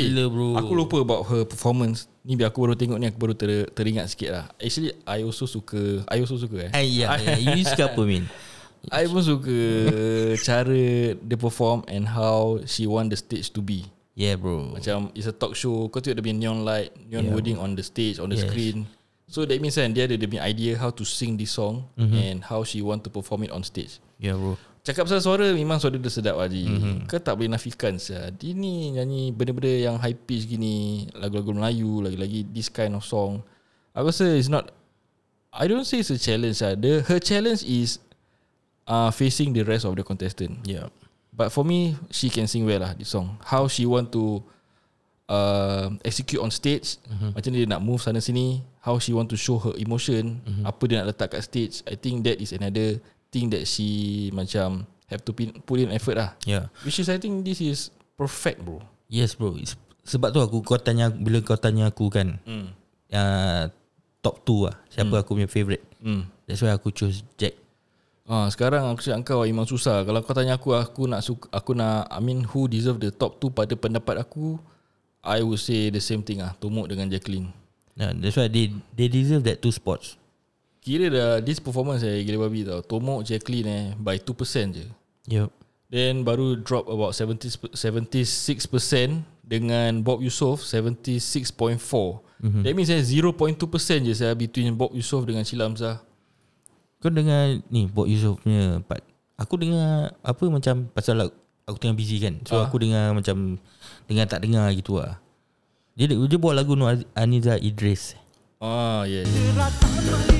okay, gila, bro. Aku lupa about her performance Ni biar aku baru tengok ni Aku baru ter, teringat sikit lah Actually I also suka I also suka eh ya, ya. You suka apa Min? I pun suka Cara dia perform And how She want the stage to be Yeah bro Macam It's a talk show Kau tengok dia punya neon light Neon Yeah. wording on the stage On the Yes. screen So that means kan Dia ada dia punya idea How to sing this song Mhm. And how she want to perform it on stage Yeah bro Cakap pasal suara Memang suara dia sedap Haji Mhm. mm-hmm. Kau tak boleh nafikan sah. Dia ni nyanyi Benda-benda yang high pitch gini Lagu-lagu Melayu Lagi-lagi this kind of song Aku rasa it's not I don't say it's a challenge lah. The, Her challenge is uh, Facing the rest of the contestant Yeah But for me She can sing well lah This song How she want to uh, Execute on stage mm-hmm. Macam dia nak move sana sini How she want to show her emotion mm-hmm. Apa dia nak letak kat stage I think that is another Thing that she Macam Have to pin, put in effort lah. Yeah Which is I think This is perfect bro. Yes bro. It's, Sebab tu aku Kau tanya Bila kau tanya aku kan Hmm. uh, Top 2 lah. Siapa aku punya favourite Hmm. That's why aku choose Jack. Ah, sekarang aku cakap kau memang susah. Kalau kau tanya aku aku nak suka, aku nak I mean who deserve the top 2 pada pendapat aku I would say the same thing ah, Tomok dengan Jacqueline. yeah, That's why they They deserve that two spots Kira dah this performance eh gila babi tau. Tomok Jacqueline eh by 2% je. Yup Then baru drop about 70 76% dengan Bob Yusof 76.4. Mm-hmm. That means eh 0.2% je saya between Bob Yusof dengan Sheila Hamzah. Kau dengar Ni Bob Yusof punya part Aku dengar Apa macam Pasal Aku tengah busy kan So Ah. aku dengar macam Dengar tak dengar gitu lah Dia, dia buat lagu Nur Aniza Idris Ah, ya. Yeah.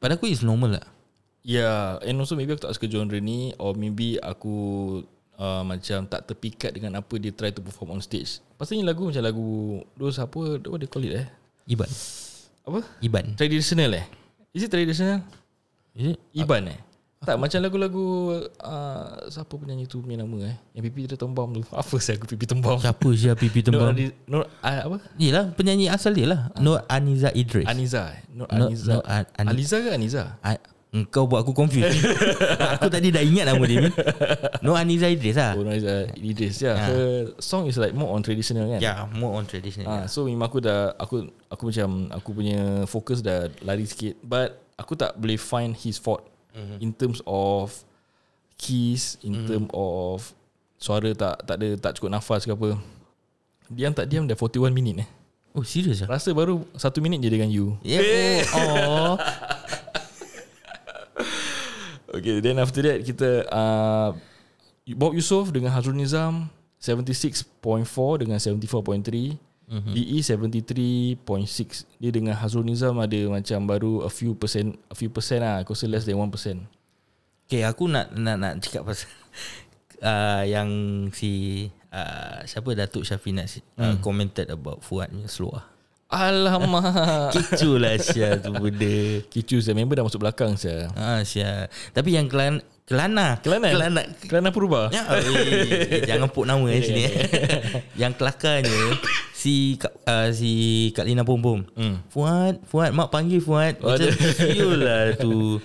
Pada aku is normal lah. Yeah And also maybe aku tak suka genre ni Or maybe aku uh, Macam tak terpikat dengan apa Dia try to perform on stage. Pasal ni lagu macam lagu Those apa What they call it eh? Iban. Apa? Iban. Traditional eh? Is it traditional? Is it? Iban eh tak macam lagu-lagu uh, Siapa penyanyi tu punya nama eh? Yang pipi dia tembam tu. Apa sih aku pipi tembam Siapa Zia Pipi Nur, Tembam Ani- Nur uh, apa? Yelah penyanyi asal dia lah. Nur Aniza Idris. Aniza eh? Nur Nur- Aniza. Nur An- Ani- Aliza ke Aniza? A- Engkau buat aku confused. Aku tadi dah ingat nama dia. Nur Aniza Idris lah. Oh Nur Aniza Idris ya. Ah. Her song is like more on traditional kan? Yeah, more on traditional Ah, so memang aku dah aku aku macam aku punya fokus dah lari sikit. But aku tak boleh find his fault mm-hmm. in terms of keys in mm-hmm. term of suara tak tak ada tak cukup nafas ke apa. Diam tak diam dah 41 minit eh. Oh serius lah Rasa baru 1 minit je dengan you. Yeah. Oh. Okay, then after that kita uh, Bob Yusof dengan Hazrul Nizam 76.4 dengan 74.3 mm-hmm. DE 73.6 Dia dengan Hazrul Nizam ada macam baru a few percent A few percent lah Aku rasa less than 1% Okay aku nak nak nak cakap pasal uh, yang si uh, siapa Datuk Syafina uh, Hmm. commented about Fuad punya slow lah. Alamak Kecoh lah Syah tu benda. Kicu saya member dah masuk belakang saya Ah Syah. Tapi yang kelan Kelana Kelana Kelana Kelana Purba Ya, eh, jangan put nama eh sini. yang kelakarnya si Kak- uh, si Kak Lina Pom Pom. Hmm. Fuad, Fuad mak panggil Fuad. Oh, Macam siul lah tu.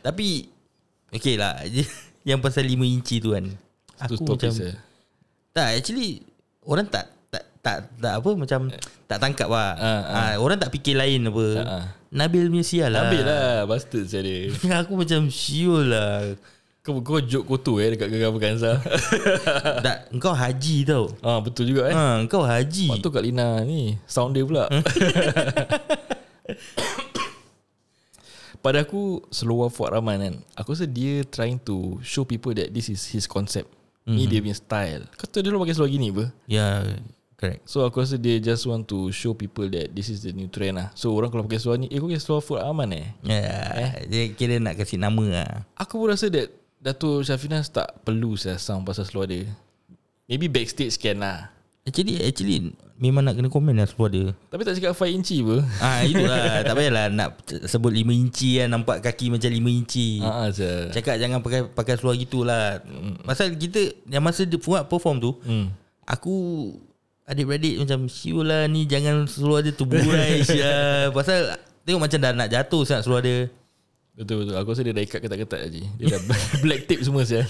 Tapi okey lah. yang pasal 5 inci tu kan. Aku topik macam saya tak actually orang tak tak tak, apa macam tak tangkap lah. Ah, ah. Ah, orang tak fikir lain apa. Ah, ah. Nabil punya sial lah. Ambil lah Bastard saya dia Aku macam siul lah. Kau, kau joke kotor eh Dekat Gegar Perkansa tak, engkau haji tau. ah, Betul juga eh Ha, engkau haji. Waktu Kak Lina ni Sound dia pula Pada aku Seluar Fuad Rahman kan Aku rasa dia trying to Show people that This is his concept mm-hmm. Ni dia punya style Kau tahu dia orang pakai seluar gini apa Ya, correct. So aku rasa dia just want to Show people that This is the new trend lah So orang kalau pakai seluar ni Eh kau pakai seluar Fuad Rahman eh Ya, eh? dia kira nak kasih nama lah. Aku pun rasa that Dato' Syafinas tak perlu saya sound pasal seluar dia Maybe backstage can lah Actually, actually memang nak kena komen lah seluar dia. Tapi tak cakap 5 inci apa Ah itulah tak payahlah nak sebut 5 inci kan nampak kaki macam 5 inci. Haa saya Cakap jangan pakai pakai seluar gitulah. Pasal kita yang masa dia buat perform tu, hmm. aku adik-beradik macam siul lah ni jangan seluar dia terburai sia. Pasal tengok macam dah nak jatuh sangat seluar dia. Betul betul. Aku rasa dia dah ikat ketat-ketat je. Dia dah black tape semua saya.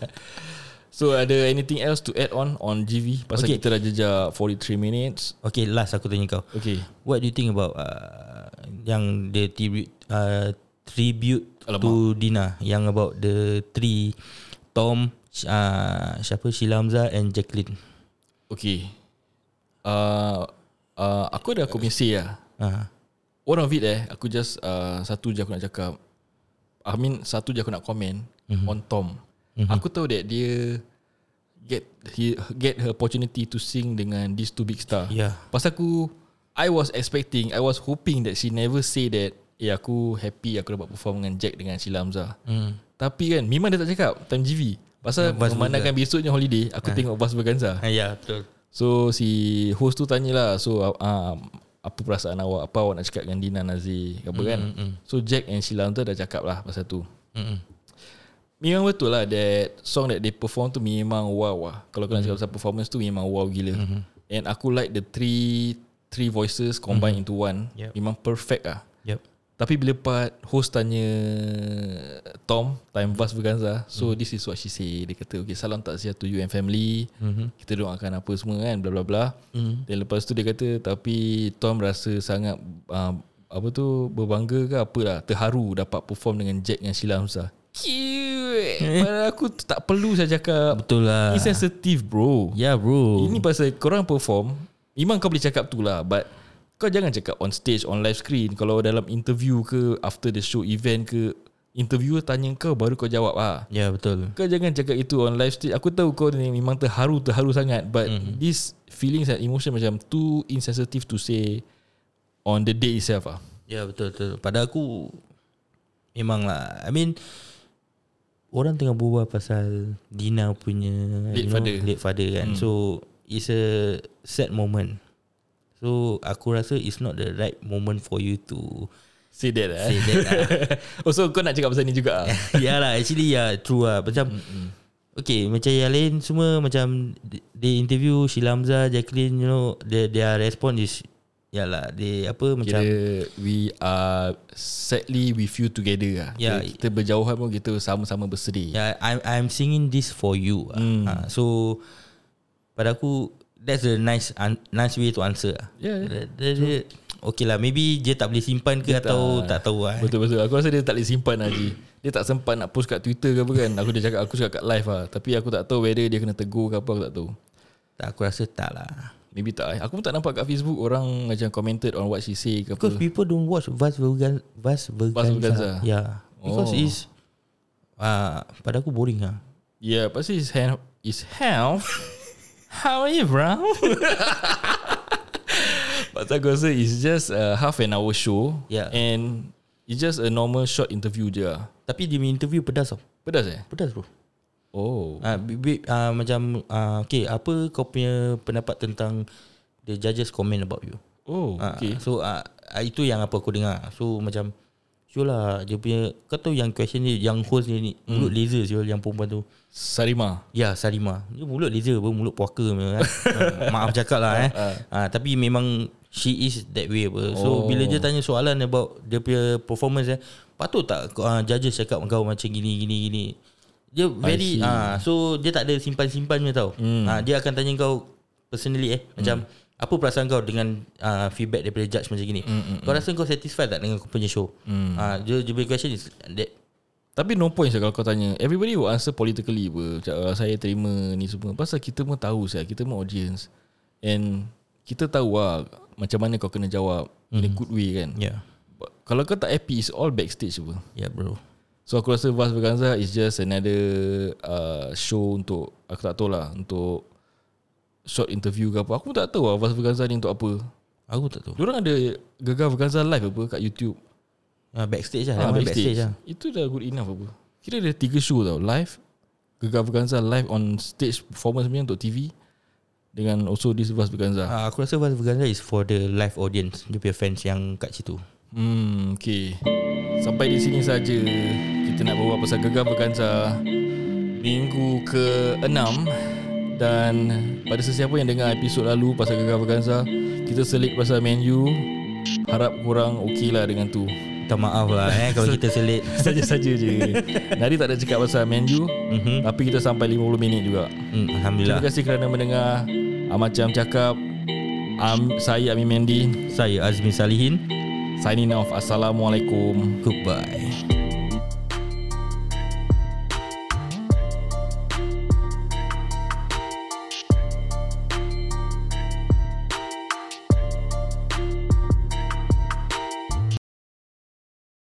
so ada anything else to add on on GV pasal Okay. okay. kita dah jejak 43 minutes. Okay last aku tanya kau. Okay. What do you think about uh, yang the tribute uh, tribute Alamak. to Dina yang about the three Tom uh, siapa Sheila Hamzah and Jacqueline. Okay. Uh, uh, aku ada aku punya say lah. Uh, One of it eh, aku just uh, satu je aku nak cakap. I mean satu je aku nak komen mm-hmm. on Tom. Mm-hmm. Aku tahu that dia get he get her opportunity to sing dengan these two big star. Yeah. Pasal aku I was expecting, I was hoping that she never say that eh aku happy aku dapat perform dengan Jack dengan Sheila Hamzah. Hmm. Tapi kan memang dia tak cakap time GV. Pasal Bas memandangkan besoknya holiday, aku tengok Bas Berganza. Uh, ya betul. So si host tu tanyalah So uh, apa perasaan awak Apa awak nak cakap dengan Dina Nazir Apa kan mm, mm. So Jack and Sheila tu dah cakap lah Pasal tu Mm-mm. Memang betul lah That song that they perform tu Memang wow lah Kalau kau nak cakap pasal performance tu Memang wow gila Mm-hmm. And aku like the three Three voices combined into one Yep. Memang perfect lah Yep. Tapi bila part host tanya Tom Time Bus Berganza So Hmm. this is what she say Dia kata okay salam takziah to you and family Mhm. Kita doakan apa semua kan Bla bla bla. Dan lepas tu dia kata Tapi Tom rasa sangat uh, apa tu berbangga ke apalah terharu dapat perform dengan Jack dengan Sheila Hamzah. Cute. Pada aku tak perlu saya cakap. Betul lah Insensitive bro. Ya bro Ini pasal korang perform Memang kau boleh cakap tu lah But Kau jangan cakap on stage On live screen Kalau dalam interview ke After the show event ke Interviewer tanya kau Baru kau jawab ah. Ya betul Kau jangan cakap itu on live stage Aku tahu kau ni memang terharu Terharu sangat But Mhm. mm-hmm. this feelings and emotion Macam too insensitive to say On the day itself ah. Ya betul betul. Pada aku memang lah. I mean orang tengah berbual pasal Dina punya Late you know, father. late father kan. Hmm. So it's a sad moment. So aku rasa it's not the right moment for you to Say that lah say that lah. Oh so kau nak cakap pasal ni juga ah? ya lah actually ya true lah macam Okay macam yang lain semua macam they- interview Sheila Hamzah Jacqueline you know their, their response is Yalah they apa macam Kira we are sadly with you together lah. Ya. Kita, kita berjauhan pun kita sama-sama bersedih. Yeah, I'm I'm singing this for you. Mm. Uh, so pada aku that's a nice un, nice way to answer. Yeah. Dia, dia, okay lah, maybe dia tak boleh simpan ke Dia atau tak- tak, tahu lah. Betul-betul. Aku rasa dia tak boleh simpan Haji. Dia tak sempat nak post kat Twitter ke apa kan. Aku dia cakap aku cakap kat live lah. Tapi aku tak tahu whether dia kena tegur ke apa aku tak tahu. Tak, aku rasa tak lah. Maybe tak. eh. Aku pun tak nampak kat Facebook orang macam commented on what she say ke Because apa. people don't watch Vas Vergan Vas Verganza. Vas Verganza. Yeah. Because Oh. it's uh, pada aku boring lah. Yeah, pasti is hand is health. How are you, bro? Pasal aku rasa it's just a half an hour show. Yeah. And it's just a normal short interview je lah. Tapi dia punya interview pedas tau. Pedas eh? Pedas bro. Oh. Ah, uh, uh, macam uh, okay, apa kau punya pendapat tentang the judges comment about you? Oh, Ah, okay. So uh, uh, itu yang apa aku dengar. So macam Sure lah Dia punya Kau tahu yang question ni Yang host ni, ni Hmm. Mulut laser sure Yang perempuan tu. Sarima. Ya Sarima. Dia mulut laser apa Mulut puaka kan? Ah, Maaf cakap lah eh. uh, Tapi memang She is that way apa. So Oh. bila dia tanya soalan About Dia punya performance eh Patut tak uh, Judges cakap kau macam gini Gini gini? Dia very ah So dia tak ada simpan-simpan punya tau. Hmm. Ah, Dia akan tanya kau Personally eh Macam Apa perasaan kau dengan uh, Feedback daripada judge macam gini Hmm, Kau rasa kau satisfied tak Dengan kau punya show Ah, Dia, dia punya question is that Tapi no point kalau kau tanya. Everybody will answer politically apa. Macam "Ah, saya terima ni semua. Pasal kita pun tahu saya, kita pun audience. And kita tahu lah macam mana kau kena jawab in a good way kan. Yeah But Kalau kau tak happy, it's all backstage apa. Yeah bro So aku rasa Vas Verganza is just another uh, show untuk, aku tak tahu lah, untuk short interview ke apa. Aku tak tahu lah Vas Verganza ni untuk apa. Aku tak tahu Diorang ada Gegar Verganza live apa kat YouTube. ah, Backstage lah Ah, Dia main backstage lah Itu dah good enough apa. Kira ada tiga show tau. Live. Gegar Verganza live on stage performance punya untuk TV. Dengan also this Vas Verganza. Ah, Aku rasa Vas Verganza is for the live audience Dia punya fans yang kat situ Hmm, okay. Sampai di sini saja kita nak bawa pasal Gegar Berganza minggu ke-6 dan pada sesiapa yang dengar episod lalu pasal Gegar Berganza, kita selit pasal menu. Harap kurang okey lah dengan tu. Minta maaf lah eh Kalau kita selit Saja-saja je. Nari tak ada cakap pasal menu, mm-hmm. tapi kita sampai 50 minit juga. mm, Terima Alhamdulillah kasih kerana mendengar Ah, Macam cakap Am, Saya Amin Mendy Saya Azmi Salihin Signing off Assalamualaikum Goodbye